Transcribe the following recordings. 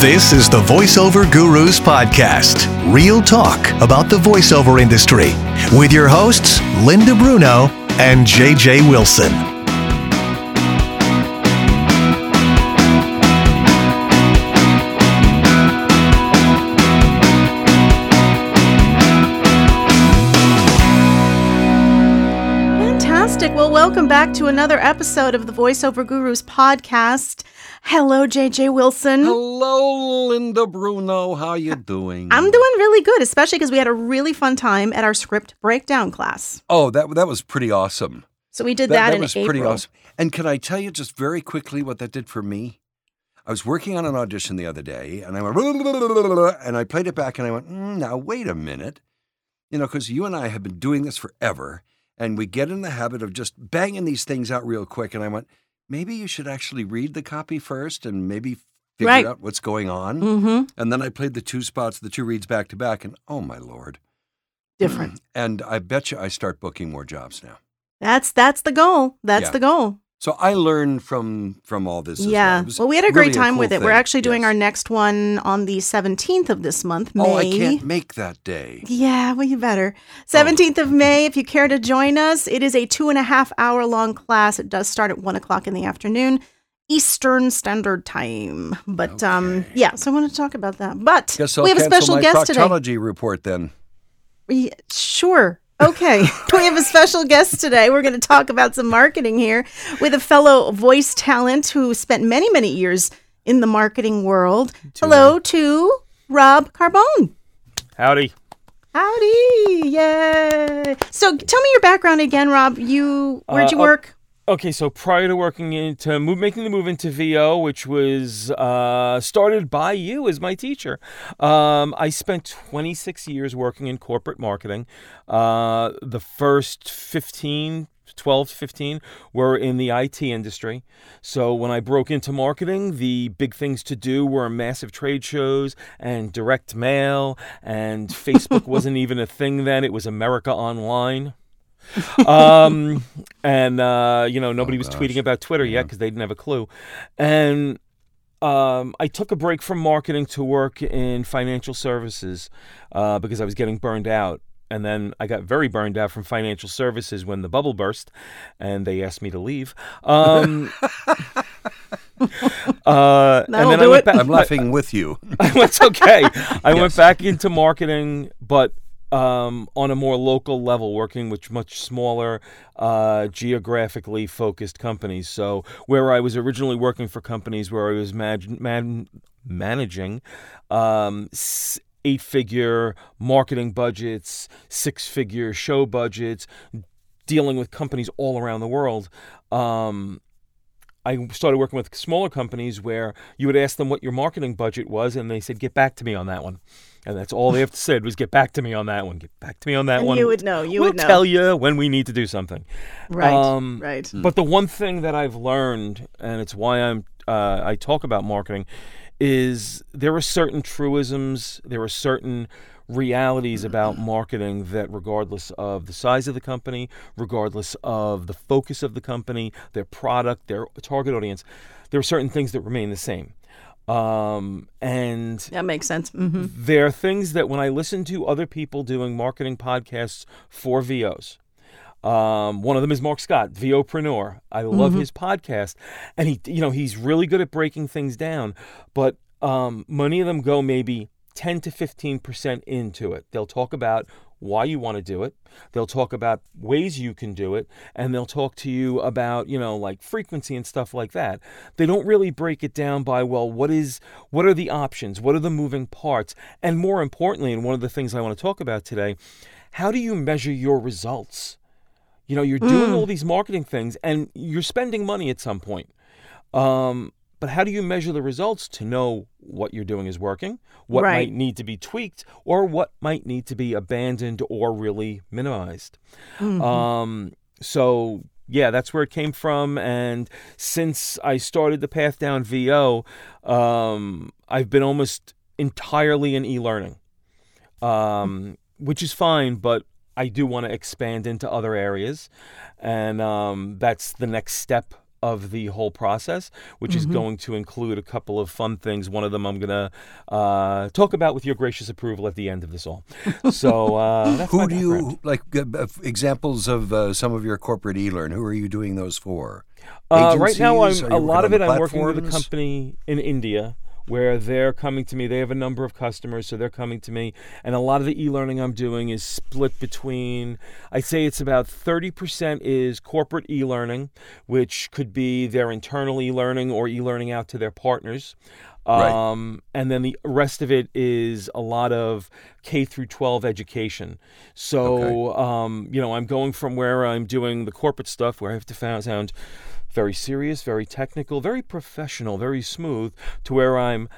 This is the VoiceOver Gurus podcast, real talk about the voiceover industry, with your hosts, Linda Bruno and JJ Wilson. Fantastic. Well, welcome back to another episode of the VoiceOver Gurus podcast. Hello, JJ Wilson. Hello, Linda Bruno. How you doing? I'm doing really good, especially because we had a really fun time at our script breakdown class. Oh, that that was pretty awesome. So we did that, that in was April. pretty awesome. And can I tell you just very quickly what that did for me? I was working on an audition the other day, and I went and I played it back, and I went, mm, now wait a minute, you know, because you and I have been doing this forever, and we get in the habit of just banging these things out real quick. And I went, maybe you should actually read the copy first, and maybe figure Right. out what's going on. Mm-hmm. And then I played the two spots, the two reads back to back, and oh my lord, Different. And I bet you I start booking more jobs now. That's that's the goal. That's Yeah. the goal. So I learned from from all this. as well. yeah. Well, we had a great really time cool with it. We're actually doing Yes. our next one on the 17th of this month, May. Oh, I can't make that day. Yeah, well, you Oh. better. 17th of May, if you care to join us, it is a two and a half hour long class. It does start at one o'clock in the afternoon, Eastern Standard Time. But um, yeah, so I want to talk about that. But we have a special guest today. report then. Yeah, sure. Okay. we have a special guest today. We're going to talk about some marketing here with a fellow voice talent who spent many, many years in the marketing world. Hello to Rob Carbone. Howdy. Howdy! Yay! So, tell me your background again, Rob. You where'd Uh, you oh, work? Okay, so prior to working into move, making the move into VO, which was uh, started by you as my teacher, um, I spent 26 years working in corporate marketing. Uh, the first 15, 12 to 15 were in the IT industry. So when I broke into marketing, the big things to do were massive trade shows and direct mail, and Facebook wasn't even a thing then. It was America Online. um, and uh, you know nobody was tweeting about Twitter yet because they didn't have a clue. And um, I took a break from marketing to work in financial services uh, because I was getting burned out. And then I got very burned out from financial services when the bubble burst, and they asked me to leave. Um, uh, and That'll then do I went it. back. I'm laughing with you. It's okay. I went back into marketing, but um, on a more local level, working with much smaller, uh, geographically focused companies. So, where I was originally working for companies where I was mag- man- managing um, s- eight figure marketing budgets, six figure show budgets, dealing with companies all around the world. Um, I started working with smaller companies where you would ask them what your marketing budget was, and they said, "Get back to me on that one." And that's all they have to say was, "Get back to me on that one. Get back to me on that And one." you would know. You we'll would know. tell you when we need to do something. right. um, right. But the one thing that I've learned, and it's why I'm uh, I talk about marketing, is there are certain truisms, there are certain realities about marketing that regardless of the size of the company, regardless of the focus of the company, their product, their target audience, there are certain things that remain the same. Um, and That makes sense. Mm-hmm. there are things that when I listen to other people doing marketing podcasts for VOs, um, one of them is Marc Scott, VOpreneur. I love his podcast, and he, you know, he's really good at breaking things down. But um, many of them go maybe ten to fifteen percent into it. They'll talk about why you want to do it. They'll talk about ways you can do it, and they'll talk to you about, you know, like frequency and stuff like that. They don't really break it down by, well, what is what are the options? What are the moving parts? And more importantly, and one of the things I want to talk about today, how do you measure your results? You know, you're doing all these marketing things and you're spending money at some point. Um, but how do you measure the results to know what you're doing is working, what Right. might need to be tweaked, or what might need to be abandoned or really minimized? Um, so yeah, that's where it came from. And since I started the path down VO, um, I've been almost entirely in e-learning, um, which is fine. But I do want to expand into other areas, and um, that's the next step of the whole process, which Mm-hmm. is going to include a couple of fun things. One of them I'm going to uh, talk about with your gracious approval at the end of this all. So uh, Who do you like? Uh, examples of uh, some of your corporate e-learn. Who are you doing those for? Uh, right now, I'm a lot of it. I'm working with a company in India where they're coming to me. They have a number of customers, so they're coming to me, and a lot of the e-learning I'm doing is split between. I'd say it's about 30% is corporate e-learning, which could be their internal e-learning or e-learning out to their partners. Right. Um, and then the rest of it is a lot of K through 12 education. So, um, you know, I'm going from where I'm doing the corporate stuff where I have to sound very serious, very technical, very professional, very smooth, to where I'm,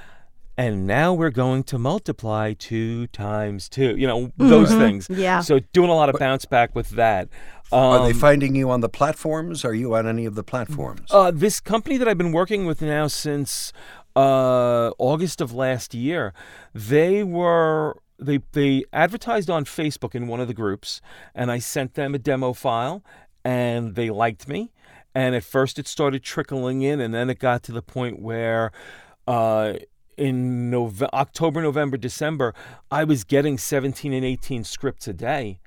and now we're going to multiply two times two. You know, those things. Yeah. So, doing a lot of bounce back with that. Um, Are they finding you on the platforms? Are you on any of the platforms? uh, this company that I've been working with now since uh, August of last year, they were they they advertised on Facebook in one of the groups, and I sent them a demo file, and they liked me. And at first, it started trickling in, and then it got to the point where. Uh, in Nove- October, November, December, I was getting 17 and 18 scripts a day.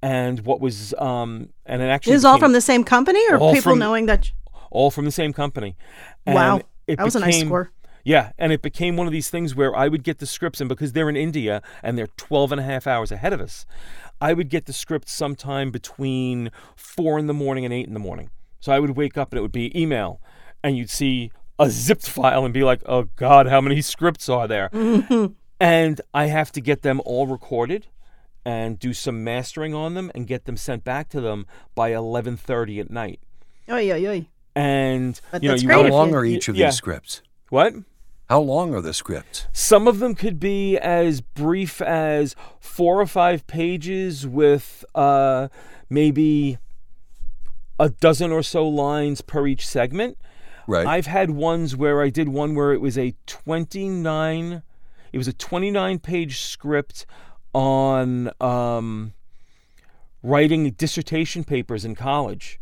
And what was, um, and it actually This is all from the same company or people from- knowing that? all from the same company. And Wow. it That was a nice score. Yeah, and it became one of these things where I would get the scripts, and because they're in India and they're 12 and a half hours ahead of us, I would get the script sometime between 4 in the morning and 8 in the morning. So I would wake up and it would be email, and you'd see a zipped file and be like, oh God, how many scripts are there? and I have to get them all recorded and do some mastering on them and get them sent back to them by 11:30 at night. Oy, oy, oy. And But you know, you How long you- are each of yeah. these scripts? what? How long are the scripts? Some of them could be as brief as four or five pages with uh, maybe a dozen or so lines per each segment. Right. I've had ones where I did one where it was a 29 it was a 29 page script on um, writing dissertation papers in college.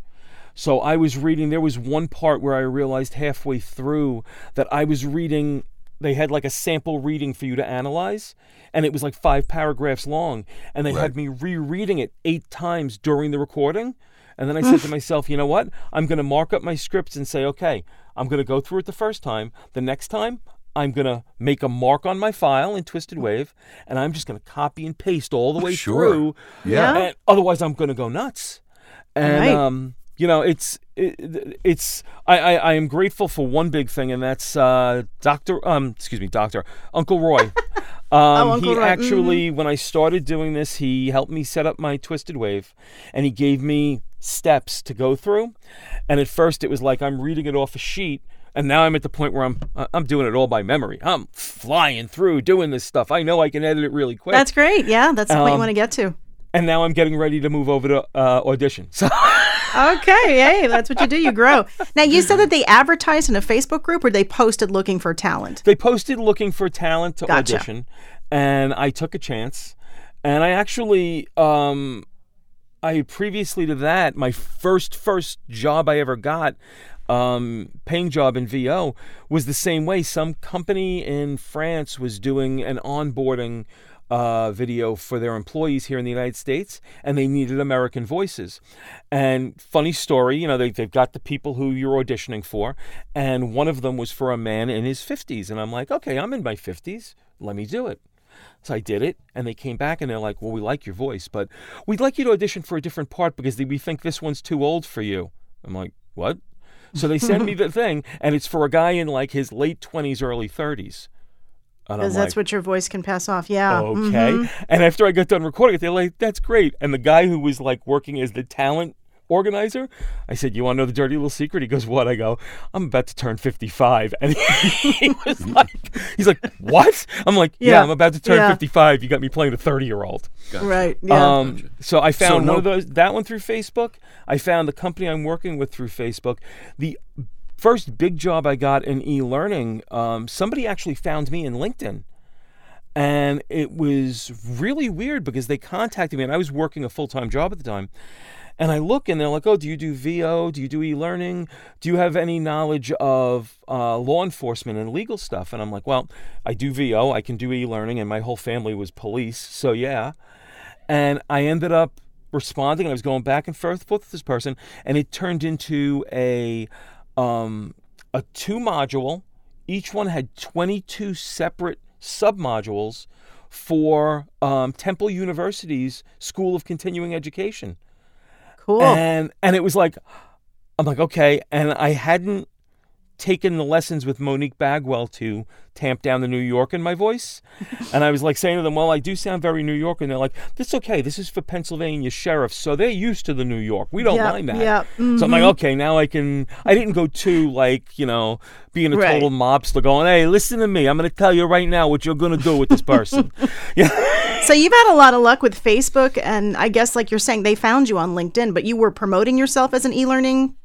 So I was reading there was one part where I realized halfway through that I was reading they had like a sample reading for you to analyze and it was like 5 paragraphs long and they Right. had me rereading it 8 times during the recording. And then I said to myself, you know what? I'm going to mark up my scripts and say, okay, I'm going to go through it the first time. The next time, I'm going to make a mark on my file in Twisted Wave, and I'm just going to copy and paste all the way Sure. through. Yeah. And otherwise, I'm going to go nuts. And, Right. um, you know, it's it, it's I, I I am grateful for one big thing, and that's uh, Doctor um excuse me Doctor Uncle Roy. Um, Uncle he Roy, actually, when I started doing this, he helped me set up my Twisted Wave, and he gave me steps to go through. And at first, it was like I'm reading it off a sheet, and now I'm at the point where I'm I'm doing it all by memory. I'm flying through doing this stuff. I know I can edit it really quick. That's great. Yeah, that's what you Um, want to get to. and now I'm getting ready to move over to uh, audition. So. Okay, hey, that's what you do. You grow. Now, you said that they advertised in a Facebook group or they posted looking for talent. They posted looking for talent to Gotcha. audition, and I took a chance. And I actually, um, I previously to that, my first first job I ever got, um, paying job in VO, was the same way. Some company in France was doing an onboarding uh, video for their employees here in the United States, and they needed American voices. And funny story, you know, they, they've got the people who you're auditioning for, and one of them was for a man in his 50s. And I'm like, okay, I'm in my 50s. Let me do it. So I did it, and they came back and they're like, well, we like your voice, but we'd like you to audition for a different part because we think this one's too old for you. I'm like, what? So they send me the thing, and it's for a guy in like his late 20s, early 30s. And I'm Because that's like, what your voice can pass off. Yeah. okay. mhm. And after I got done recording it, they're like, that's great. And the guy who was like working as the talent organizer, I said, you want to know the dirty little secret? He goes, what? I go, I'm about to turn 55. And he was like, he's like, what? I'm like, yeah, Yeah. I'm about to turn Yeah. 55. You got me playing a 30 year old. Right. Yeah. Um, so I found no- one of those, that one through Facebook. I found the company I'm working with through Facebook. The first big job I got in e-learning, um, somebody actually found me in LinkedIn. And it was really weird because they contacted me, and I was working a full time job at the time. And I look and they're like, oh, do you do VO? Do you do e learning? Do you have any knowledge of uh, law enforcement and legal stuff? And I'm like, well, I do VO, I can do e learning, and my whole family was police. So yeah. And I ended up responding. and I was going back and forth with this person, and it turned into a um, a two module. Each one had 22 separate sub modules for um, Temple University's School of Continuing Education. Cool. And and it was like, I'm like, okay. And I hadn't taken the lessons with Monique Bagwell to tamp down the New York in my voice. and I was like saying to them, well, I do sound very New York. And they're like, that's okay. This is for Pennsylvania sheriffs. So they're used to the New York. We don't Yep, mind that. yep, So I'm like, mm-hmm. okay, now I can, I didn't go too like, you know, being a Right. total mobster going, hey, listen to me. I'm going to tell you right now what you're going to do with this person. yeah. So you've had a lot of luck with Facebook, and I guess, like you're saying, they found you on LinkedIn, but you were promoting yourself as an e-learning.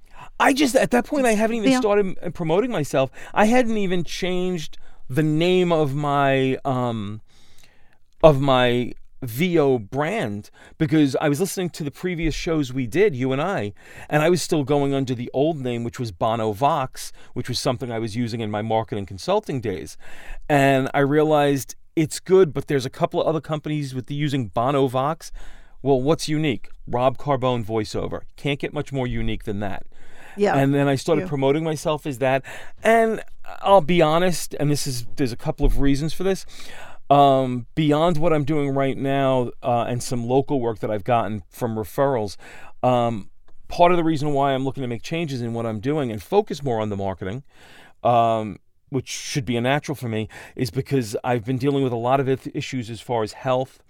I just at that point I haven't even Yeah. started uh, promoting myself. I hadn't even changed the name of my um of my VO brand because I was listening to the previous shows we did, you and I, and I was still going under the old name, which was Bono Vox, which was something I was using in my marketing consulting days. And I realized it's good, but there's a couple of other companies with the using Bono Vox. Well, what's unique? Rob Carbone voiceover. Can't get much more unique than that. Yeah. And then I started you. promoting myself as that. And I'll be honest, and this is there's a couple of reasons for this. Um, beyond what I'm doing right now, uh, and some local work that I've gotten from referrals, um, part of the reason why I'm looking to make changes in what I'm doing and focus more on the marketing, um, which should be a natural for me, is because I've been dealing with a lot of issues as far as health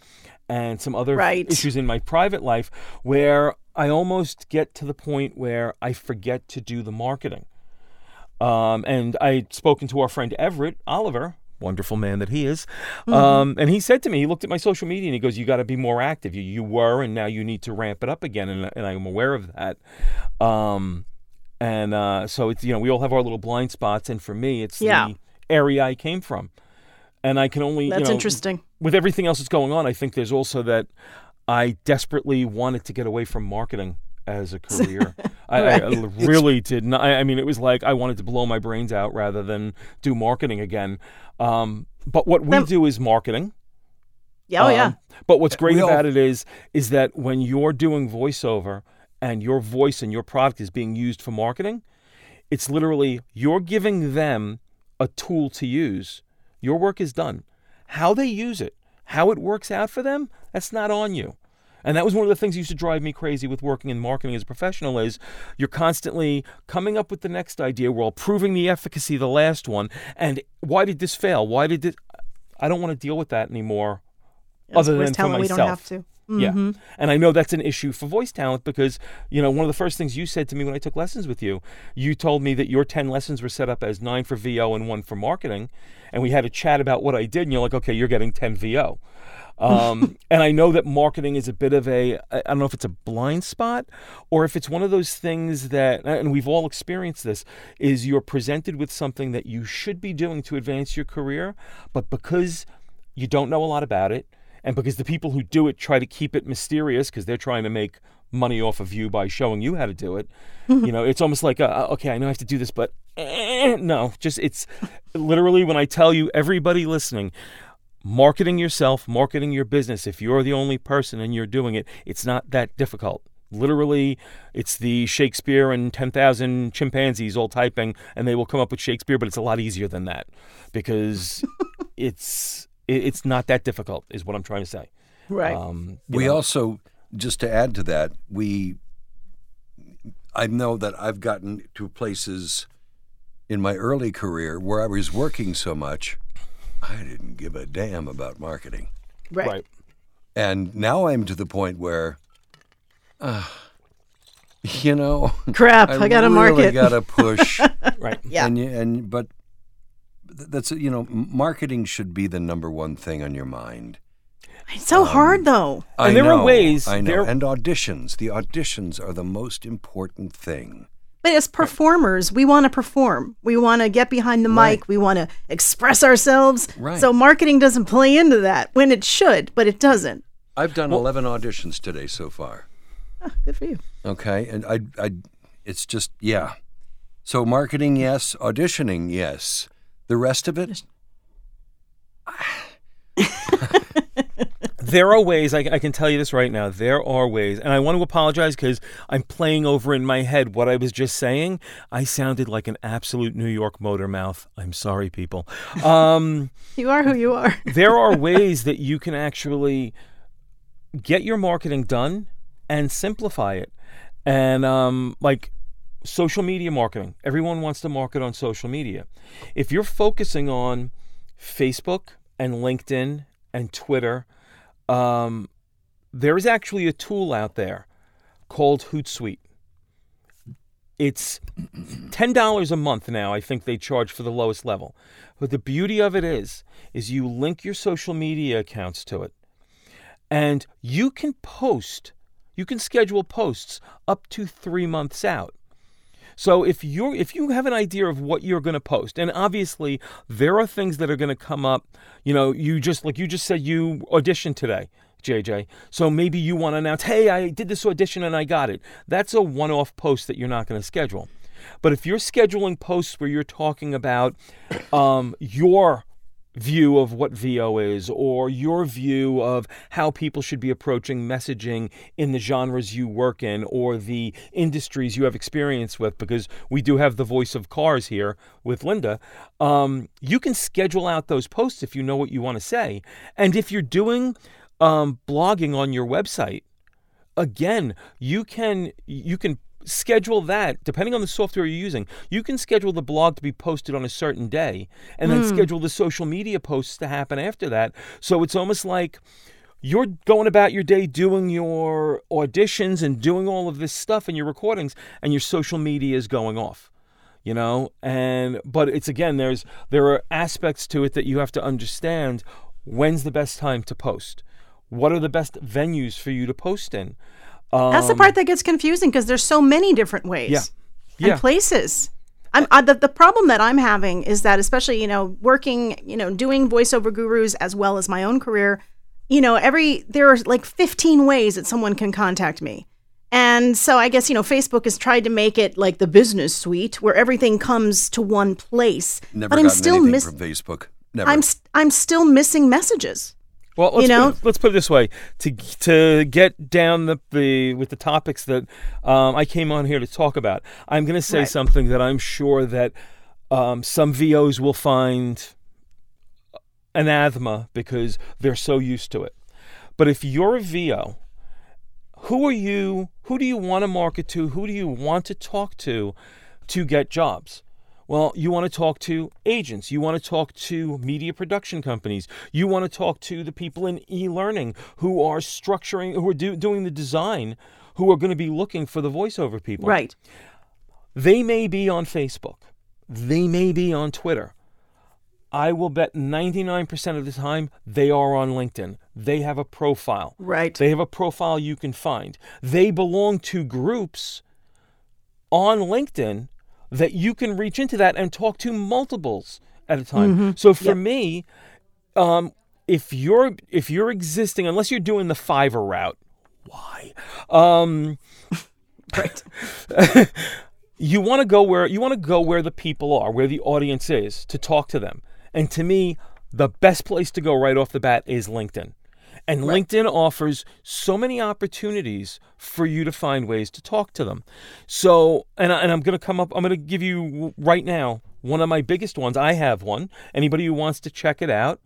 and some other Right. issues in my private life where I almost get to the point where I forget to do the marketing. Um, and I'd spoken to our friend Everett Oliver, wonderful man that he is, um, and he said to me, he looked at my social media and he goes, "You got to be more active. You you were, and now you need to ramp it up again." And, and I'm aware of that. Um, and uh, so it's you know we all have our little blind spots, and for me, it's Yeah. the area I came from, and I can only you That's know, interesting. with everything else that's going on, I think there's also that I desperately wanted to get away from marketing as a career. I, I really did not. I I mean, it was like I wanted to blow my brains out rather than do marketing again. Um, but what we Then- do is marketing. Yeah, oh, yeah. Um, but what's great We all- about it is is that when you're doing voiceover and your voice and your product is being used for marketing, it's literally you're giving them a tool to use. Your work is done. How they use it, how it works out for them, that's not on you. And that was one of the things that used to drive me crazy with working in marketing as a professional is you're constantly coming up with the next idea while proving the efficacy of the last one. And why did this fail? Why did this? I don't want to deal with that anymore. Other than for talent, we myself. don't have to. Mm-hmm. Yeah. And I know that's an issue for voice talent because, you know, one of the first things you said to me when I took lessons with you, you told me that your 10 lessons were set up as nine for VO and one for marketing. And we had a chat about what I did. And you're like, okay, you're getting 10 VO. Um, and I know that marketing is a bit of a, I don't know if it's a blind spot or if it's one of those things that, and we've all experienced this, is you're presented with something that you should be doing to advance your career, but because you don't know a lot about it, and because the people who do it try to keep it mysterious because they're trying to make money off of you by showing you how to do it, you know, it's almost like, uh, okay, I know I have to do this, but eh, no, just it's literally when I tell you, everybody listening, marketing yourself, marketing your business, if you're the only person and you're doing it, it's not that difficult. Literally, it's the Shakespeare and 10,000 chimpanzees all typing, and they will come up with Shakespeare, but it's a lot easier than that because it's it- it's not that difficult, is what I'm trying to say. Right. Um, We know, also, just to add to that, we, I know that I've gotten to places in my early career where I was working so much, I didn't give a damn about marketing. right. right. And now I'm to the point where, uh, you know, Crap, I, got to really market. got to push. Right. Yeah. And, you, and but th- that's you know, marketing should be the number one thing on your mind. it's so hard, um, though. I And there are ways- I know. there- And auditions. The auditions are the most important thing. But as performers, we want to perform. We want to get behind the mic. We want to express ourselves. Right. So marketing doesn't play into that when it should, but it doesn't. I've done 11 auditions today so far. Oh, good for you. Okay, and I, I, it's just yeah. So marketing, yes. Auditioning, yes. The rest of it, there are ways I, I can tell you this right now there are ways and i want to apologize because i'm playing over in my head what i was just saying. I sounded like an absolute new york motor mouth. I'm sorry people. Um, You are who you are. there are ways that you can actually get your marketing done and simplify it. And um, like social media marketing. Everyone wants to market on social media. If you're focusing on facebook and linkedin and twitter um, there is actually a tool out there called hootsuite. It's $10 a month now i think they charge for the lowest level. But the beauty of it is is you link your social media accounts to it and you can post you can schedule posts up to 3 months out so if you're if you have an idea of what you're going to post and obviously there are things that are going to come up you know you just like you just said you auditioned today JJ. So maybe you want to announce, "Hey, I did this audition and I got it." That's a one-off post that you're not going to schedule. But if you're scheduling posts where you're talking about um, your view of what VO is or your view of how people should be approaching messaging in the genres you work in or the industries you have experience with, because we do have the voice of cars here with Linda, um, you can schedule out those posts if you know what you want to say. And if you're doing um, blogging on your website, again, you can you can schedule that depending on the software you're using. You can schedule the blog to be posted on a certain day and then hmm. schedule the social media posts to happen after that. So it's almost like you're going about your day doing your auditions and doing all of this stuff and your recordings and your social media is going off you know? And but it's again there's there are aspects to it that you have to understand. When's the best time to post? What are the best venues for you to post in That's the part um, that gets confusing because there's so many different ways Yeah. and Yeah. places. I'm, I, the, the problem that I'm having is that, especially, you know, working, you know, doing voiceover gurus as well as my own career, you know, every, there are like 15 ways that someone can contact me. And so I guess, you know, Facebook has tried to make it like the business suite where everything comes to one place. never but I'm still anything miss- from Facebook. Never. I'm, st- I'm still missing messages. Well, let's, You know? put, it- let's put it this way: to to get down the, the with the topics that um, I came on here to talk about, I'm going to say Right. something that I'm sure that um, some VOs will find anathema because they're so used to it. But if you're a VO, who are you? Who do you want to market to? Who do you want to talk to to get jobs? Well, you want to talk to agents. You want to talk to media production companies. You want to talk to the people in e-learning who are structuring, who are do, doing the design, who are going to be looking for the voiceover people. Right. They may be on Facebook. They may be on Twitter. I will bet 99% of the time they are on LinkedIn. They have a profile. Right. They have a profile you can find. They belong to groups on LinkedIn that you can reach into that and talk to multiples at a time. So for me, um, if you're if you're existing, unless you're doing the Fiverr route, why? Um, Right. you want to go where you want to go where the people are, where the audience is, to talk to them. And to me, the best place to go right off the bat is LinkedIn. And LinkedIn offers so many opportunities for you to find ways to talk to them. So, and, I, and I'm going to come up, I'm going to give you right now one of my biggest ones. I have one. Anybody who wants to check it out,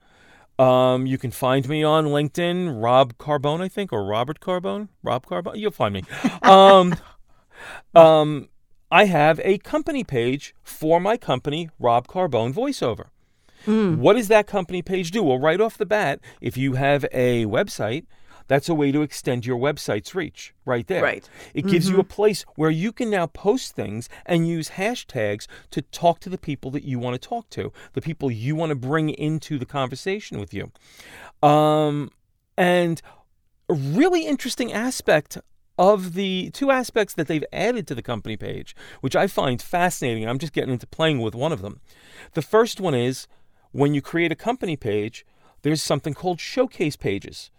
um, you can find me on LinkedIn, Rob Carbone, I think, or Robert Carbone. Rob Carbone. You'll find me. Um, um, I have a company page for my company, Rob Carbone Voiceover. What does that company page do? Well, right off the bat, if you have a website, that's a way to extend your website's reach right there. Right. It gives you a place where you can now post things and use hashtags to talk to the people that you want to talk to, the people you want to bring into the conversation with you. Um, and a really interesting aspect of the two aspects that they've added to the company page, which I find fascinating. I'm just getting into playing with one of them. The first one is when you create a company page, there's something called showcase pages.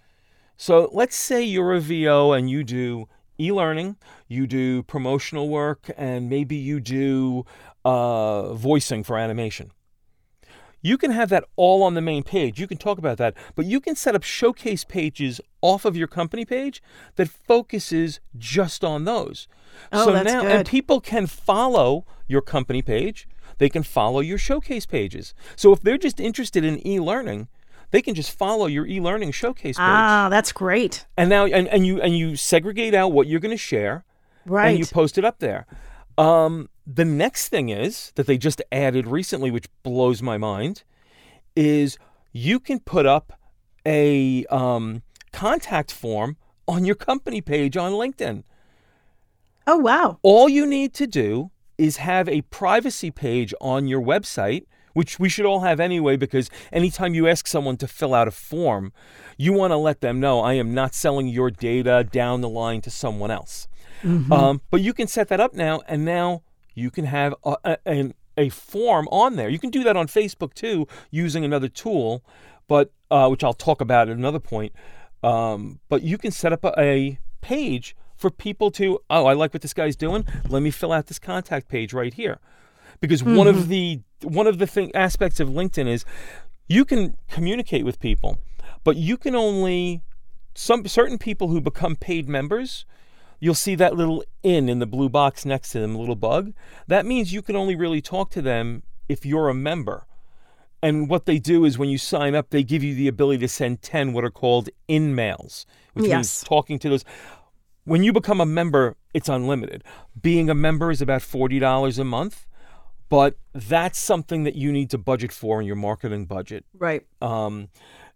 So let's say you're a VO and you do e-learning, you do promotional work, and maybe you do uh, voicing for animation. You can have that all on the main page. You can talk about that, but you can set up showcase pages off of your company page that focuses just on those. Oh, so that's now good. and people can follow your company page. They can follow your showcase pages. So if they're just interested in e-learning, they can just follow your e-learning showcase page. Ah, that's great. And now and, and you and you segregate out what you're going to share Right. and you post it up there. Um, the next thing is that they just added recently, which blows my mind, is you can put up a um, contact form on your company page on LinkedIn. oh, wow. All you need to do is have a privacy page on your website, which we should all have anyway, because anytime you ask someone to fill out a form, you want to let them know I am not selling your data down the line to someone else. Um, but you can set that up now, and now you can have a, a, an- a form on there. You can do that on Facebook too, using another tool, but uh, which I'll talk about at another point. Um, but you can set up a, a page for people to, oh, I like what this guy's doing. Let me fill out this contact page right here, because one of mm-hmm. the one of the thing aspects of LinkedIn is you can communicate with people, but you can only some certain people who become paid members you'll see that little in in the blue box next to them, little bug. That means you can only really talk to them if you're a member. And what they do is when you sign up, they give you the ability to send 10 what are called InMails, which means talking to those. When you become a member, it's unlimited. Being a member is about $40 a month, but that's something that you need to budget for in your marketing budget. Right. Um,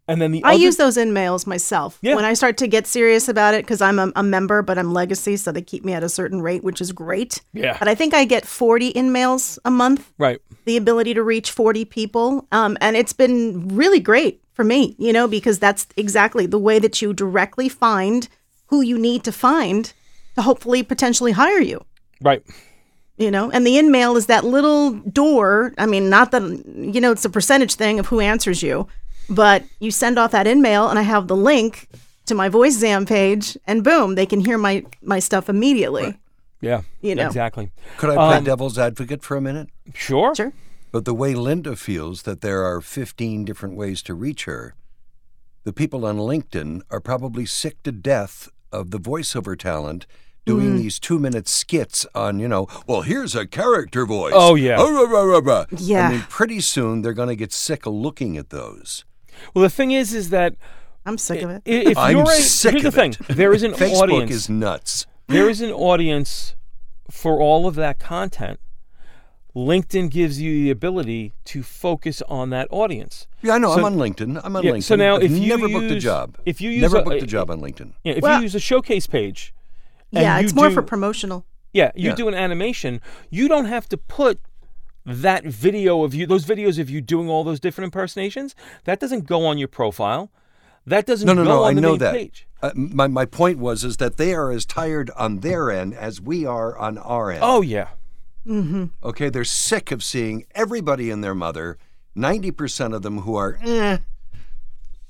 and then the I other use those InMails myself Yeah. when I start to get serious about it because I'm a, a member, but I'm legacy, so they keep me at a certain rate, which is great. Yeah. But I think I get 40 InMails a month, right. the ability to reach 40 people. Um, and it's been really great for me, you know, because that's exactly the way that you directly find who you need to find to hopefully potentially hire you. Right. You know, and the InMail is that little door. I mean, not that, you know, it's a percentage thing of who answers you, but you send off that InMail and I have the link to my VoiceZam page and boom, they can hear my, my stuff immediately. Yeah. You know. Exactly. Could I play Um, devil's advocate for a minute? Sure. Sure. But the way Linda feels that there are 15 different ways to reach her, the people on LinkedIn are probably sick to death of the voiceover talent doing mm. these two minute skits on, you know, well, here's a character voice. Oh, yeah. Oh, rah, rah, rah, rah. Yeah. I mean, pretty soon they're going to get sick of looking at those. Well, the thing is, is that I'm sick of it. if I'm you're a, sick here's of the thing, it. there is an Facebook audience. is nuts. there is an audience for all of that content. LinkedIn gives you the ability to focus on that audience. Yeah, I know. So- I'm on LinkedIn. I'm on Yeah, LinkedIn. so now I've if you never booked a job. if you use never a- booked a job on LinkedIn. Yeah, if Well- you use a showcase page, and yeah, you it's more do- for promotional. Yeah, you Yeah. do an animation. You don't have to put that video of you, those videos of you doing all those different impersonations. That doesn't go on your profile. That doesn't go on your page. No, no, go no. on I the know main that. page. Uh, my my point was is that they are as tired on their end as we are on our end. Oh yeah, Okay, they're sick of seeing everybody and their mother, 90% of them who are eh,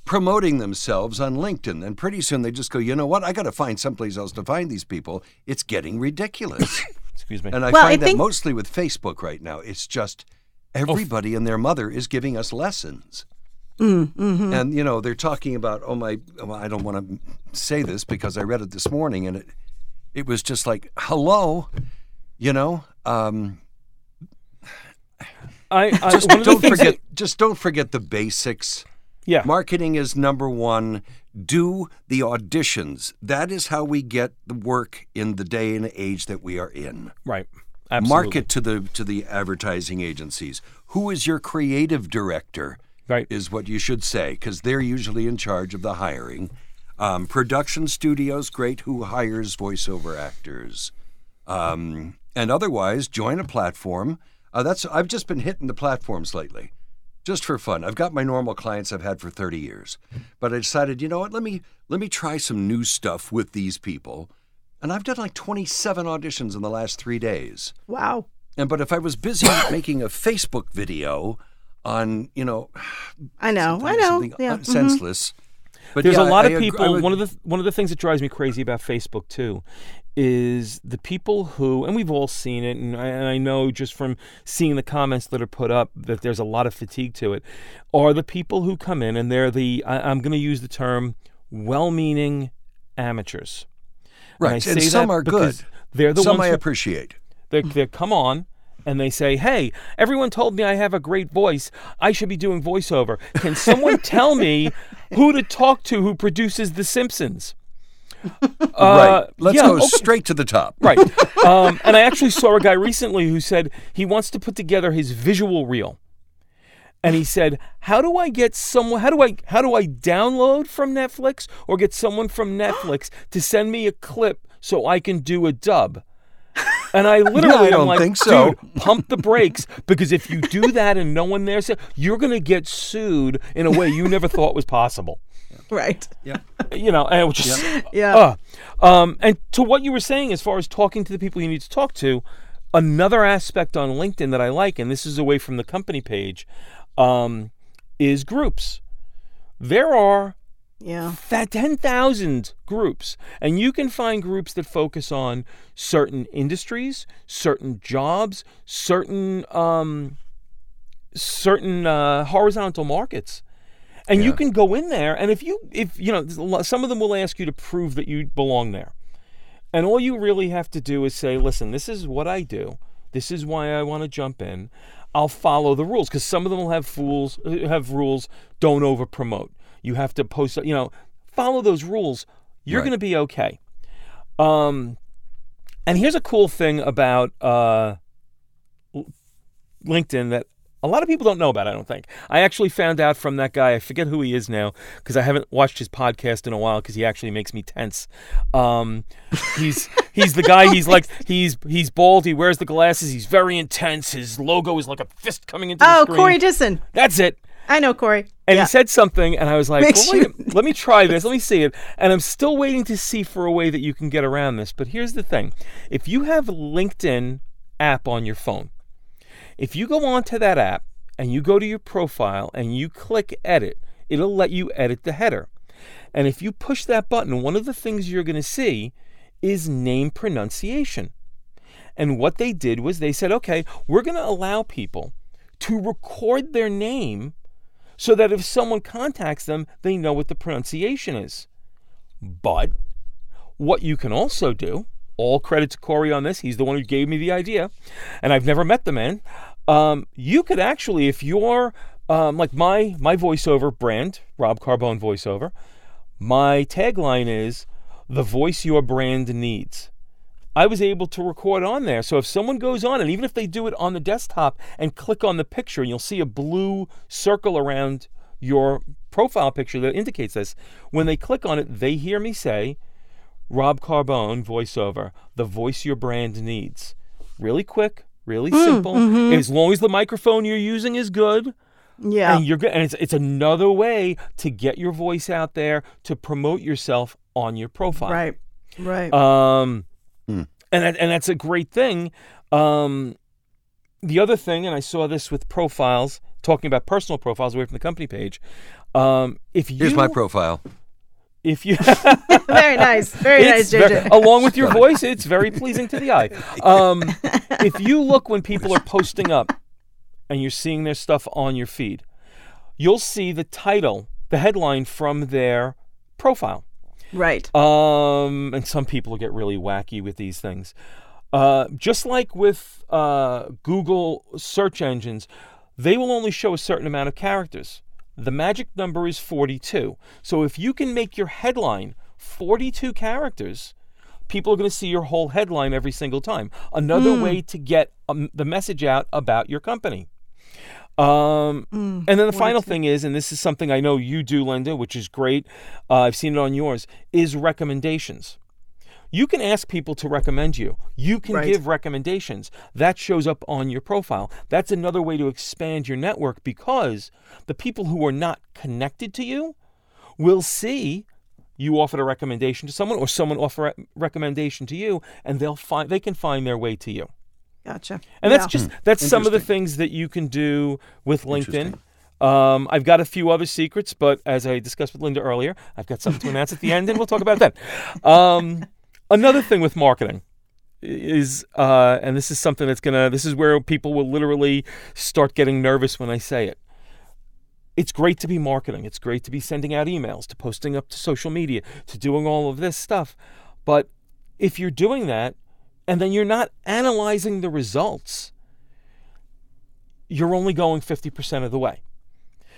promoting themselves on LinkedIn. And pretty soon they just go, you know what? I got to find someplace else to find these people. It's getting ridiculous. excuse me. and I Well, I find that think- mostly with Facebook right now. It's just everybody and their mother is giving us lessons. Mm-hmm. And, you know, they're talking about, oh, my, well, I don't want to say this because I read it this morning and it, it was just like, hello, you know, um, I, I just one of the don't forget that- just don't forget the basics. Yeah, marketing is number one. Do the auditions. That is how we get the work in the day and age that we are in. Right. Absolutely. market to the to the advertising agencies. Who is your creative director Right. is what you should say because they're usually in charge of the hiring. Um, production studios great. Who hires voiceover actors? Um, and otherwise join a platform uh, that's i've just been hitting the platforms lately just for fun i've got my normal clients i've had for 30 years but i decided you know what let me let me try some new stuff with these people and i've done like 27 auditions in the last three days Wow. and but if i was busy making a facebook video on you know I know. I know. something Yeah. un- mhm. senseless But There's yeah, a lot I of ag- I people. would- one of the one of the things that drives me crazy about Facebook too is the people who, and we've all seen it, and I, and I know just from seeing the comments that are put up that there's a lot of fatigue to it. Are the people who come in and they're the I, I'm going to use the term well-meaning amateurs. Right, say and some are good. They're the some ones I appreciate. they come on and they say, Hey, everyone told me I have a great voice. I should be doing voiceover. Can someone tell me who to talk to who produces The Simpsons? Uh, right. Let's yeah, go okay. straight to the top. Right. Um, and I actually saw a guy recently who said he wants to put together his visual reel. And he said, "How do I get someone? How do I how do I download from Netflix or get someone from Netflix to send me a clip so I can do a dub?" And I literally, don't am like, think so." dude, pump the brakes because if you do that and no one there said, you're going to get sued in a way you never thought was possible. Right. Yeah. You know, and it was just, Yeah. uh, um, and to what you were saying, as far as talking to the people you need to talk to, another aspect on LinkedIn that I like, and this is away from the company page, um, is groups. There are Yeah. that 10,000 groups, and you can find groups that focus on certain industries, certain jobs, certain um, certain uh, horizontal markets. And you can go in there, and if you, if you know, there's a lot- some of them will ask you to prove that you belong there. And all you really have to do is say, listen, this is what I do. This is why I want to jump in. I'll follow the rules because some of them will have fools have rules. Don't over promote. You have to post. You know, follow those rules. You're Right. going to be okay. Um, and here's a cool thing about uh, LinkedIn that a lot of people don't know about. I don't think. I actually found out from that guy. I forget who he is now because I haven't watched his podcast in a while because he actually makes me tense. Um, he's he's the guy. He's like he's he's bald. He wears the glasses. He's very intense. His logo is like a fist coming into the Oh. Corey Disson. That's it. I know Corey. And yeah. he said something, and I was like, well, wait, let me try this. Let me see it. And I'm still waiting to see for a way that you can get around this. But here's the thing if you have LinkedIn app on your phone, if you go onto that app and you go to your profile and you click edit, it'll let you edit the header. And if you push that button, one of the things you're going to see is name pronunciation. And what they did was they said, okay, we're going to allow people to record their name so that if someone contacts them, they know what the pronunciation is. But what you can also do, all credit to Corey on this, he's the one who gave me the idea, and I've never met the man. Um, you could actually, if you're um, like my my voiceover brand, Rob Carbone voiceover, my tagline is the voice your brand needs. I was able to record on there. So if someone goes on, and even if they do it on the desktop and click on the picture, you'll see a blue circle around your profile picture that indicates this. When they click on it, they hear me say, Rob Carbone voiceover, the voice your brand needs. Really quick, really simple. As long as the microphone you're using is good, yeah. and you're good, and it's it's another way to get your voice out there to promote yourself on your profile. right. Right. Um, and that, and that's a great thing. Um, the other thing, and I saw this with profiles, talking about personal profiles away from the company page. Um, if you Here's my profile. If you very nice. Very nice, it's JJ. ve- along with your voice, it's very pleasing to the eye. Um, if you look when people are posting up and you're seeing their stuff on your feed, you'll see the title, the headline from their profile. right. Um, and some people get really wacky with these things. Uh, just like with uh, Google search engines, they will only show a certain amount of characters. The magic number is 42. So if you can make your headline 42 characters, people are going to see your whole headline every single time. Another way to get um, the message out about your company. Um, and then the final thing is, and this is something I know you do, Linda, which is great. Uh, I've seen it on yours. Is recommendations. You can ask people to recommend you. You can Right. give recommendations. That shows up on your profile. That's another way to expand your network because the people who are not connected to you will see you offered a recommendation to someone or someone offer a recommendation to you and they'll find they can find their way to you. Gotcha. And Yeah. that's just that's some of the things that you can do with LinkedIn. Um, I've got a few other secrets, but as I discussed with Linda earlier, I've got something to announce at the end, and we'll talk about that. Um, another thing with marketing is, uh, and this is something that's gonna, this is where people will literally start getting nervous when I say it. It's great to be marketing. It's great to be sending out emails, to posting up to social media, to doing all of this stuff. But if you're doing that and then you're not analyzing the results, you're only going 50% of the way.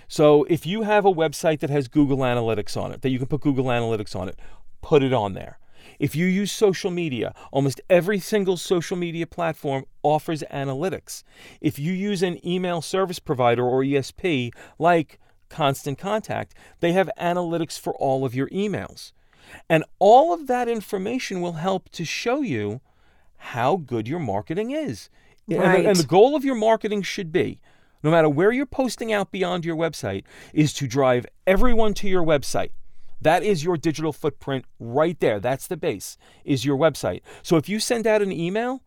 So if you have a website that has Google Analytics on it, that you can put Google Analytics on it, put it on there. If you use social media, almost every single social media platform offers analytics. If you use an email service provider or ESP like Constant Contact, they have analytics for all of your emails. And all of that information will help to show you how good your marketing is. And the- Right. And the goal of your marketing should be no matter where you're posting out beyond your website, is to drive everyone to your website. That is your digital footprint right there. That's the base, is your website. So if you send out an email,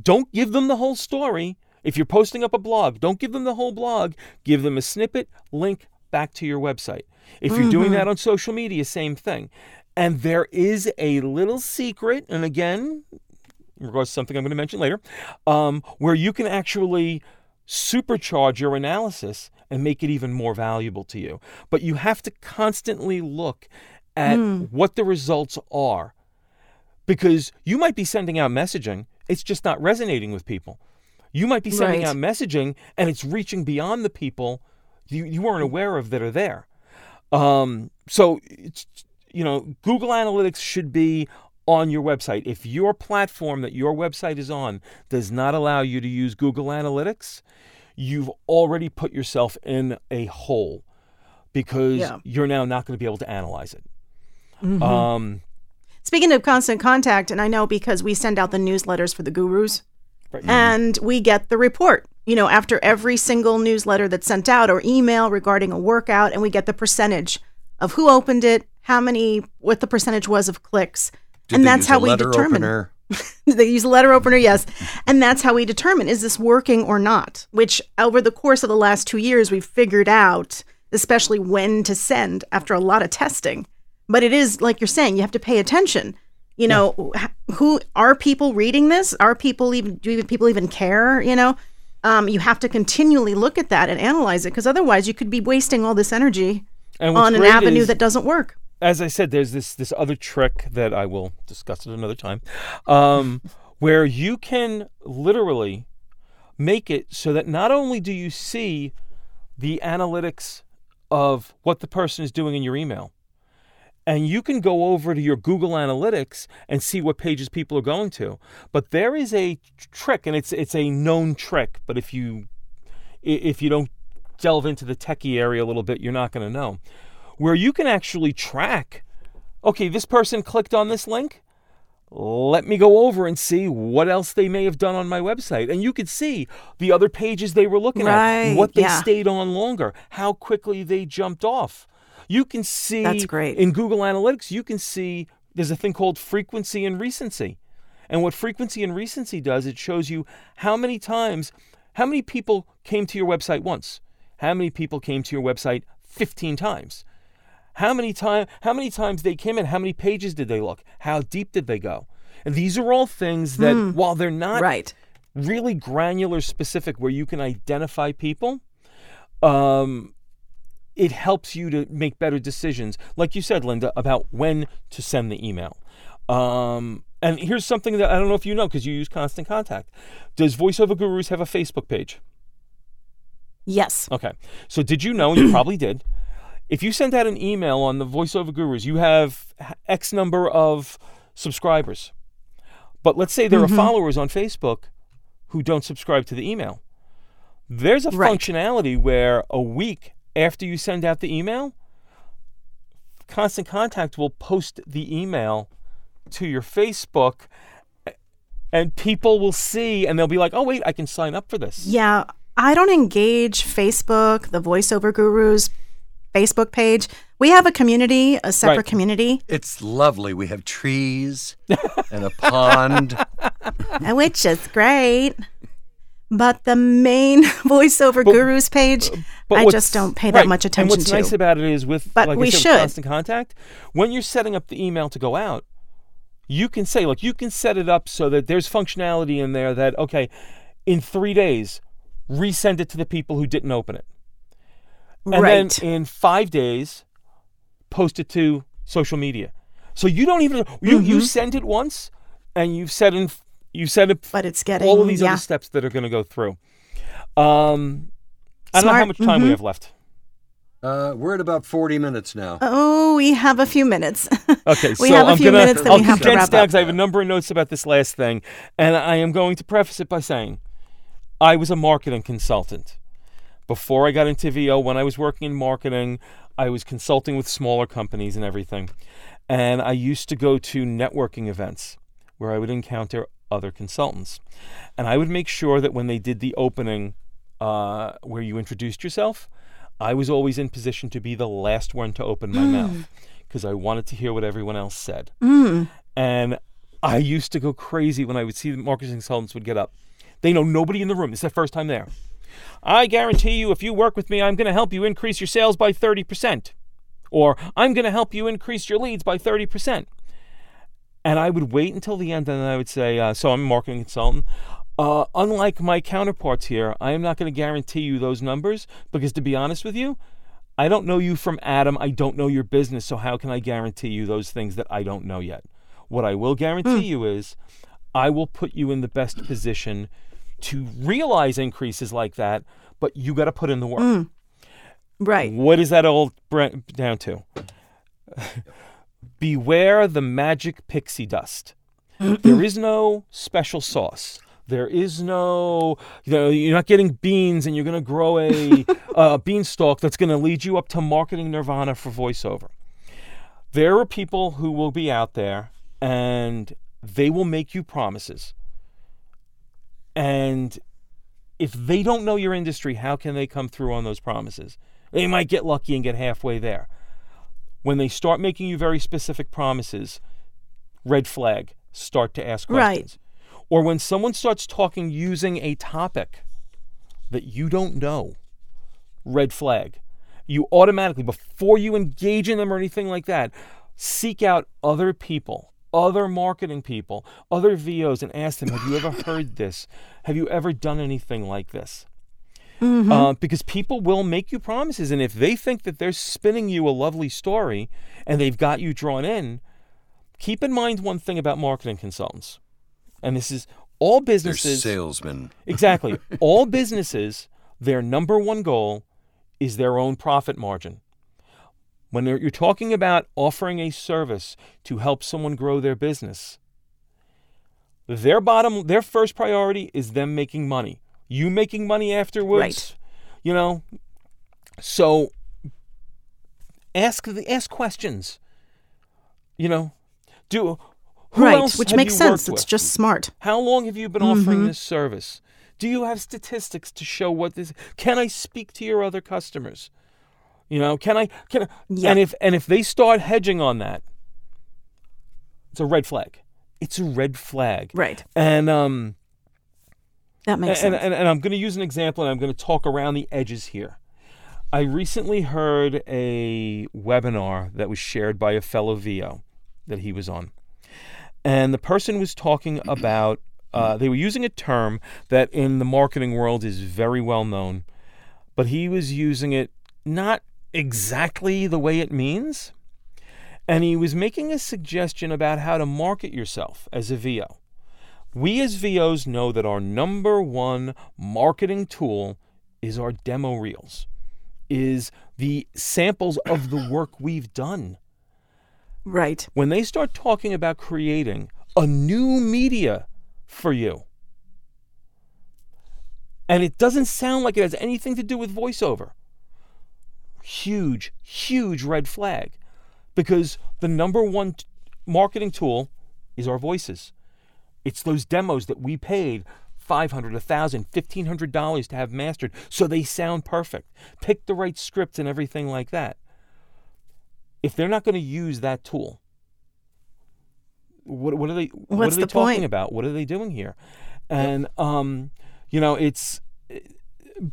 don't give them the whole story. If you're posting up a blog, don't give them the whole blog. Give them a snippet, link back to your website. If you're doing that on social media, same thing. And there is a little secret, and again, in regards to something I'm going to mention later, um, where you can actually supercharge your analysis and make it even more valuable to you. But you have to constantly look at what the results are because you might be sending out messaging, it's just not resonating with people. You might be sending Right. out messaging and it's reaching beyond the people you, you weren't aware of that are there. Um, so, it's, you know, Google Analytics should be on your website. If your platform that your website is on does not allow you to use Google Analytics, you've already put yourself in a hole because Yeah. you're now not going to be able to analyze it. Um, Speaking of constant contact, and I know because we send out the newsletters for the gurus, right. and we get the report, you know, after every single newsletter that's sent out or email regarding a workout, and we get the percentage of who opened it, how many, what the percentage was of clicks. Did and that's how we determine. opener? they use a letter opener, yes. And that's how we determine is this working or not, which over the course of the last two years, we've figured out, especially when to send after a lot of testing. But it is like you're saying, you have to pay attention. You know, h- who are people reading this? Are people even, do even- people even care? You know, um, you have to continually look at that and analyze it because otherwise you could be wasting all this energy on an avenue is- that doesn't work. As I said, there's this this other trick that I will discuss at another time, um, where you can literally make it so that not only do you see the analytics of what the person is doing in your email, and you can go over to your Google Analytics and see what pages people are going to. But there is a trick, and it's it's a known trick. But if you if you don't delve into the techie area a little bit, you're not going to know. Where you can actually track, okay, this person clicked on this link. Let me go over and see what else they may have done on my website. And you could see the other pages they were looking Right, at, what they yeah. stayed on longer, how quickly they jumped off. You can see That's great. in Google Analytics, you can see there's a thing called frequency and recency. And what frequency and recency does, it shows you how many times, how many people came to your website once, how many people came to your website 15 times, how many time, how many times they came in, how many pages did they look, how deep did they go, and these are all things that while they're not Right. really granular specific where you can identify people um, it helps you to make better decisions. Like you said linda about when to send the email. Um, and here's something that i don't know if you know because you use constant contact. Does voiceover gurus have a facebook page? Yes. Okay. So did you know, and you probably did, if you send out an email on the voiceover gurus, you have X number of subscribers. But let's say there Mm-hmm. are followers on Facebook who don't subscribe to the email. There's a Right. functionality where a week after you send out the email, Constant Contact will post the email to your Facebook and people will see and they'll be like, oh, wait, I can sign up for this. Yeah, I don't engage Facebook, the voiceover gurus Facebook page. We have a community, a separate Right. community, It's lovely. We have trees and a pond. uh, which is great. But the main voiceover But- gurus page, But I just don't pay right, that much attention And what's to. nice about it is with But like we said, with should. constant contact, when you're setting up the email to go out, you can say look, you can set it up so that there's functionality in there that okay, in three days, resend it to the people who didn't open it, and right. then in five days, post it to social media. So you don't even you you Mm-hmm. send it once, and you've set in you set it but it's getting all of these yeah. other steps that are going to go through. Um, I don't know how much time we Mhm. have left. Uh, we're at about 40 minutes now. Oh, we have a few minutes. Okay, we so have a I'm few gonna, minutes that I'll we have to condense wrap down up. I have a number of notes about this last thing, and I am going to preface it by saying, I was a marketing consultant before I got into VO. When I was working in marketing, I was consulting with smaller companies and everything, and I used to go to networking events where I would encounter other consultants, and I would make sure that when they did the opening, uh, where you introduced yourself. I was always in position to be the last one to open my mouth because I wanted to hear what everyone else said. Mm. And I used to go crazy when I would see the marketing consultants would get up. They know nobody in the room. It's their first time there. I guarantee you, if you work with me, I'm going to help you increase your sales by 30%. Or I'm going to help you increase your leads by 30%. And I would wait until the end and then I would say, uh, So I'm a marketing consultant. Uh, unlike my counterparts here, I am not going to guarantee you those numbers because, to be honest with you, I don't know you from Adam. I don't know your business. So, how can I guarantee you those things that I don't know yet? What I will guarantee you is I will put you in the best position to realize increases like that, but you got to put in the work. right. What is that all down to? Beware the magic pixie dust. there is no special sauce. There is no, you know, you're not getting beans and you're going to grow a uh, beanstalk that's going to lead you up to marketing nirvana for voiceover. There are people who will be out there and they will make you promises. And if they don't know your industry, how can they come through on those promises? They might get lucky and get halfway there. When they start making you very specific promises, red flag, start to ask questions. Right. Or when someone starts talking using a topic that you don't know, red flag. You automatically, before you engage in them or anything like that, seek out other people, other marketing people, other VOs, and ask them, Have you ever heard this? Have you ever done anything like this? Uh, because people will make you promises, and if they think that they're spinning you a lovely story and they've got you drawn in, keep in mind one thing about marketing consultants, and this is all businesses. They're businesses. salesmen. Exactly. All businesses, their number one goal is their own profit margin. When you're talking about offering a service to help someone grow their business, their bottom, their first priority is them making money. You making money afterwards, Right. you know. So ask the ask questions. You know, do who right. Which makes sense. It's with? just smart. How long have you been offering Mm-hmm. this service? Do you have statistics to show what this? Can I speak to your other customers? You know, can I? Can I? Yeah. And if and if they start hedging on that, it's a red flag. It's a red flag. Right. And um, That makes and, sense. and, and I'm going to use an example and I'm going to talk around the edges here. I recently heard a webinar that was shared by a fellow VO that he was on. And the person was talking about, uh, they were using a term that in the marketing world is very well known, but he was using it not exactly the way it means. And he was making a suggestion about how to market yourself as a VO. We as VOs know that our number one marketing tool is our demo reels, is the samples of the work we've done. right. When they start talking about creating a new media for you, and it doesn't sound like it has anything to do with voiceover, huge, huge red flag because the number one t- marketing tool is our voices. It's those demos that we paid $500, $1,000, $1,500 to have mastered so they sound perfect. Pick the right scripts and everything like that. If they're not going to use that tool, what, what are they what What's are they the talking point? about? What are they doing here? And um, you know, it's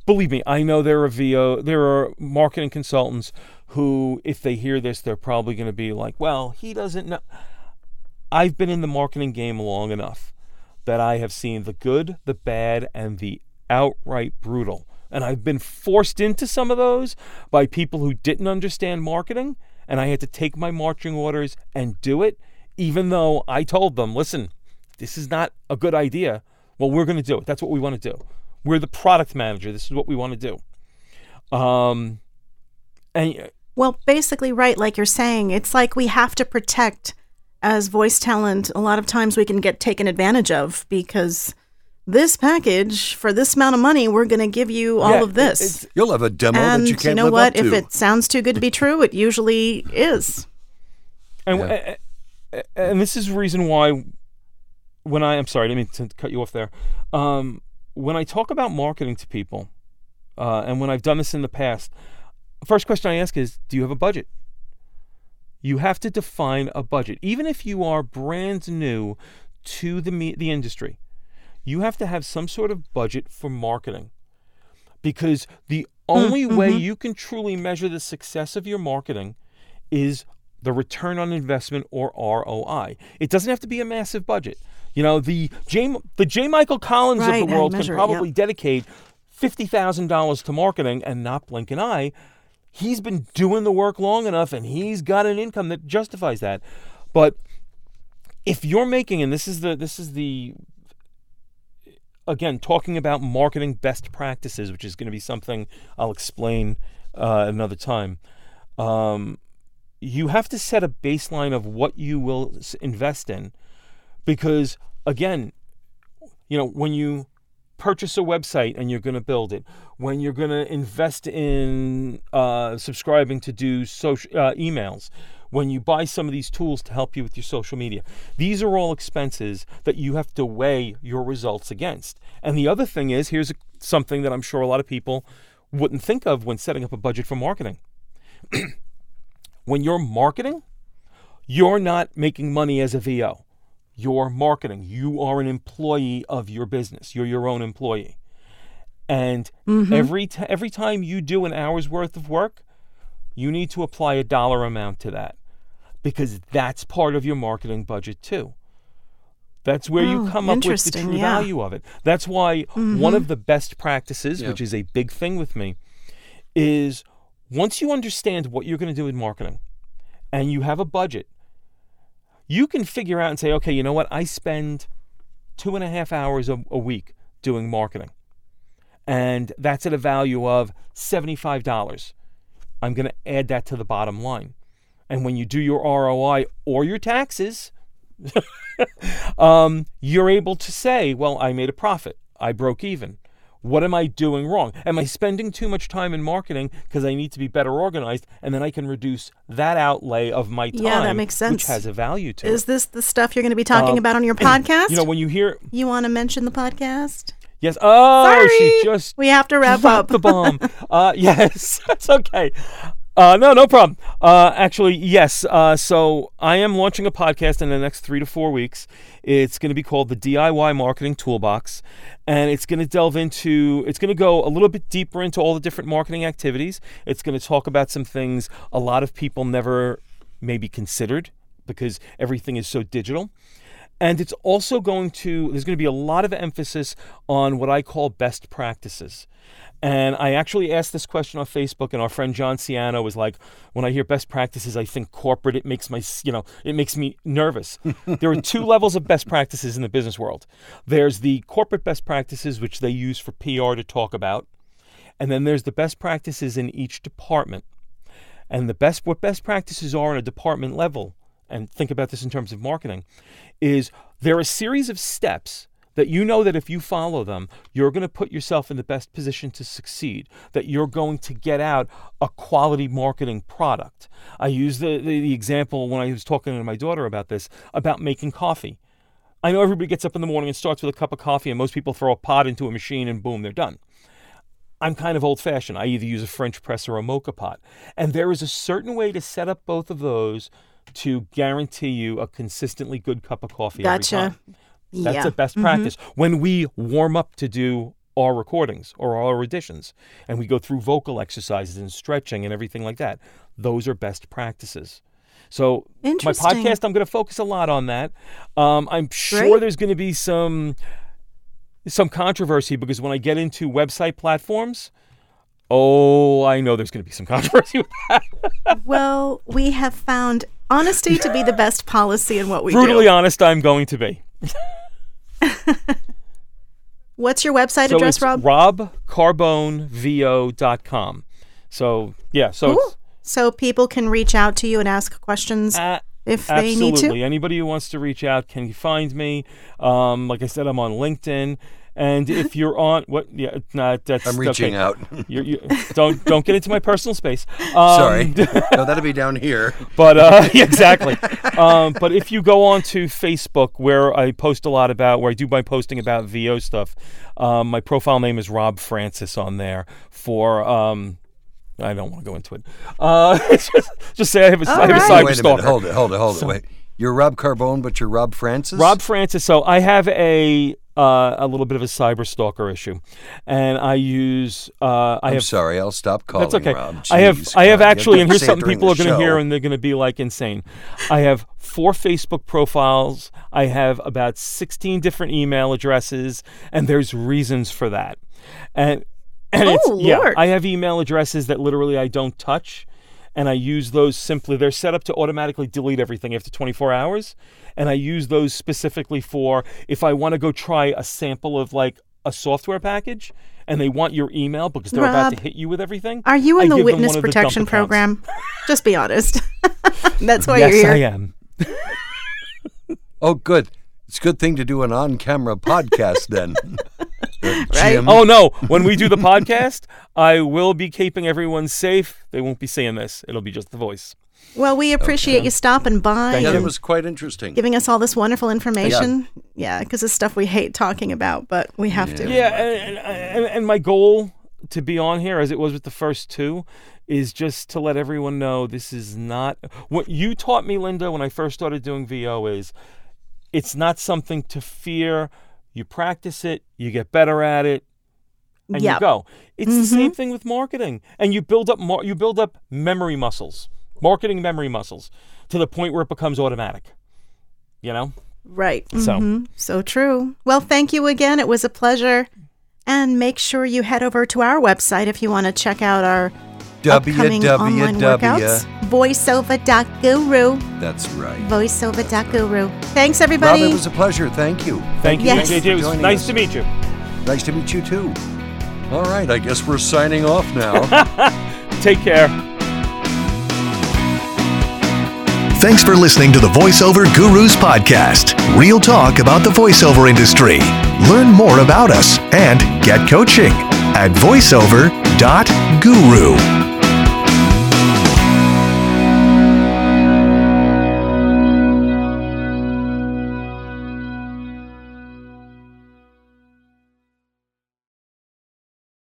believe me, I know there are VO, there are marketing consultants who, if they hear this, they're probably going to be like, well, he doesn't know. I've been in the marketing game long enough that I have seen the good, the bad, and the outright brutal. And I've been forced into some of those by people who didn't understand marketing, and I had to take my marching orders and do it, even though I told them, listen, this is not a good idea. Well, we're going to do it. That's what we want to do. We're the product manager. This is what we want to do. Um, and well, basically, right, like you're saying, it's like we have to protect as voice talent. A lot of times we can get taken advantage of because this package for this amount of money, we're going to give you all Yeah, of this. You'll have a demo and that you can't know live what? up to. If it sounds too good to be true, it usually is. And Yeah. a- a- and this is the reason why when I I'm sorry, I didn't mean to cut you off there. Um, when I talk about marketing to people, uh, and when I've done this in the past, first question I ask is, do you have a budget? You have to define a budget, even if you are brand new to the me- the industry. You have to have some sort of budget for marketing, because the only way you can truly measure the success of your marketing is the return on investment or ROI. It doesn't have to be a massive budget. You know, the J the J Michael Collins Right, of the world can measure it, probably yep. dedicate fifty thousand dollars to marketing and not blink an eye. He's been doing the work long enough and he's got an income that justifies that. But if you're making and this is the this is the again talking about marketing best practices, which is going to be something I'll explain uh, another time. Um, you have to set a baseline of what you will invest in, because again, you know when you purchase a website and you're going to build it, when you're going to invest in uh, subscribing to do social uh, emails, when you buy some of these tools to help you with your social media, these are all expenses that you have to weigh your results against. And the other thing is, here's something that I'm sure a lot of people wouldn't think of when setting up a budget for marketing. when you're marketing, you're not making money as a VO. You're marketing. You are an employee of your business. You're your own employee. And mm-hmm. every t- every time you do an hour's worth of work, you need to apply a dollar amount to that because that's part of your marketing budget too. That's where you Oh, come up with the true yeah. value of it. That's why one mm-hmm. of the best practices, Yeah. which is a big thing with me, is once you understand what you're going to do in marketing and you have a budget, you can figure out and say, okay, you know what? I spend two and a half hours a, a week doing marketing. And that's at a value of $75. I'm going to add that to the bottom line. And when you do your ROI or your taxes, um, you're able to say, well, I made a profit. I broke even. What am I doing wrong? Am I spending too much time in marketing because I need to be better organized? And then I can reduce that outlay of my time, Yeah, that makes sense. which has a value to Is it. this the stuff you're going to be talking Um, about on your podcast? You know, when you hear, you want to mention the podcast? yes, oh, Sorry, she just we have to wrap up. the bomb. uh, yes, that's okay. Uh, no, no problem. Uh, actually, yes. Uh, so I am launching a podcast in the next three to four weeks. It's going to be called the DIY Marketing Toolbox, and it's going to delve into. It's going to go a little bit deeper into all the different marketing activities. It's going to talk about some things a lot of people never maybe considered because everything is so digital. And it's also going to, there's going to be a lot of emphasis on what I call best practices. And I actually asked this question on Facebook, and our friend John Ciano was like, "When I hear best practices, I think corporate. It makes my, you know, it makes me nervous." there are two levels of best practices in the business world. There's the corporate best practices, which they use for PR to talk about, and then there's the best practices in each department. And the best what best practices are on a department level, and think about this in terms of marketing, is there are a series of steps that you know that if you follow them, you're going to put yourself in the best position to succeed, that you're going to get out a quality marketing product. I use the, the, the example when I was talking to my daughter about this, about making coffee. I know everybody gets up in the morning and starts with a cup of coffee, and most people throw a pot into a machine and boom, they're done. I'm kind of old fashioned. I either use a French press or a moka pot. And there is a certain way to set up both of those to guarantee you a consistently good cup of coffee every Gotcha. That's yeah. a best practice. When we warm up to do our recordings or our auditions and we go through vocal exercises and stretching and everything like that. Those are best practices. So my podcast, I'm going to focus a lot on that. Um, I'm sure Great. there's going to be some some controversy because when I get into website platforms, oh, I know there's going to be some controversy with that. Well, we have found honesty to be the best policy in what we Brutally do. Brutally honest, I'm going to be. What's your website So address, Rob? robcarbonevo.com. So yeah, so So people can reach out to you and ask questions a- if they need absolutely to. anybody who wants to reach out can find me. Um, like I said, I'm on LinkedIn, and if you're on what, yeah, not that's I'm reaching okay. out. You're, you don't don't get into my personal space. Um, Sorry. no, that'll be down here. but uh, yeah, exactly. Um, but if you go on to Facebook, where I post a lot about, where I do my posting about VO stuff, um, my profile name is Rob Francis on there. For um, I don't want to go into it. Uh, just, just say I have a, I have a right. cyber Wait a minute. Hold it. Hold it. Hold it. Wait. You're Rob Carbone, but you're Rob Francis. Rob Francis. So I have a uh, a little bit of a cyber stalker issue, and I use uh, I I'm have sorry. I'll stop calling. That's okay. Rob. I have Jeez, I have actually, and here's something people are going to hear, and they're going to be like insane. I have four Facebook profiles. I have about 16 different email addresses, and there's reasons for that. And and Oh, it's yeah, Lord. I have email addresses that literally I don't touch. And I use those simply, they're set up to automatically delete everything after 24 hours. And I use those specifically for if I want to go try a sample of like a software package and they want your email because they're about to hit you with everything. Are you I in the witness one of the dump protection accounts. program? Just be honest. That's why yes, you're here. I am. Oh, good. It's a good thing to do an on-camera podcast then. Right. Oh no! When we do the podcast, I will be keeping everyone safe. They won't be seeing this. It'll be just the voice. Well, we appreciate you stopping by yeah, and that was quite interesting. giving us all this wonderful information. Yeah, because it's stuff we hate talking about, but we have to. Yeah, and, and, and my goal to be on here, as it was with the first two, is just to let everyone know this is not what you taught me, Linda, when I first started doing VO. Is it's not something to fear. You practice it, you get better at it, and Yep. you go. It's the same mm-hmm. thing with marketing, and you build up mar- you build up memory muscles, marketing memory muscles, to the point where it becomes automatic. You know. Right. So- Mhm. So true. Well, thank you again. It was a pleasure. And make sure you head over to our website if you want to check out our upcoming online workouts. www. Voiceover.guru. That's right. Voiceover.guru. Thanks, Rob, everybody. it was a pleasure. Thank you. Thank you, Yes. JJ. It was nice us. to meet you. Nice to meet you too. All right, I guess we're signing off now. Take care. Thanks for listening to the VoiceOver Gurus podcast. Real talk about the voiceover industry. Learn more about us and get coaching at voiceover.guru.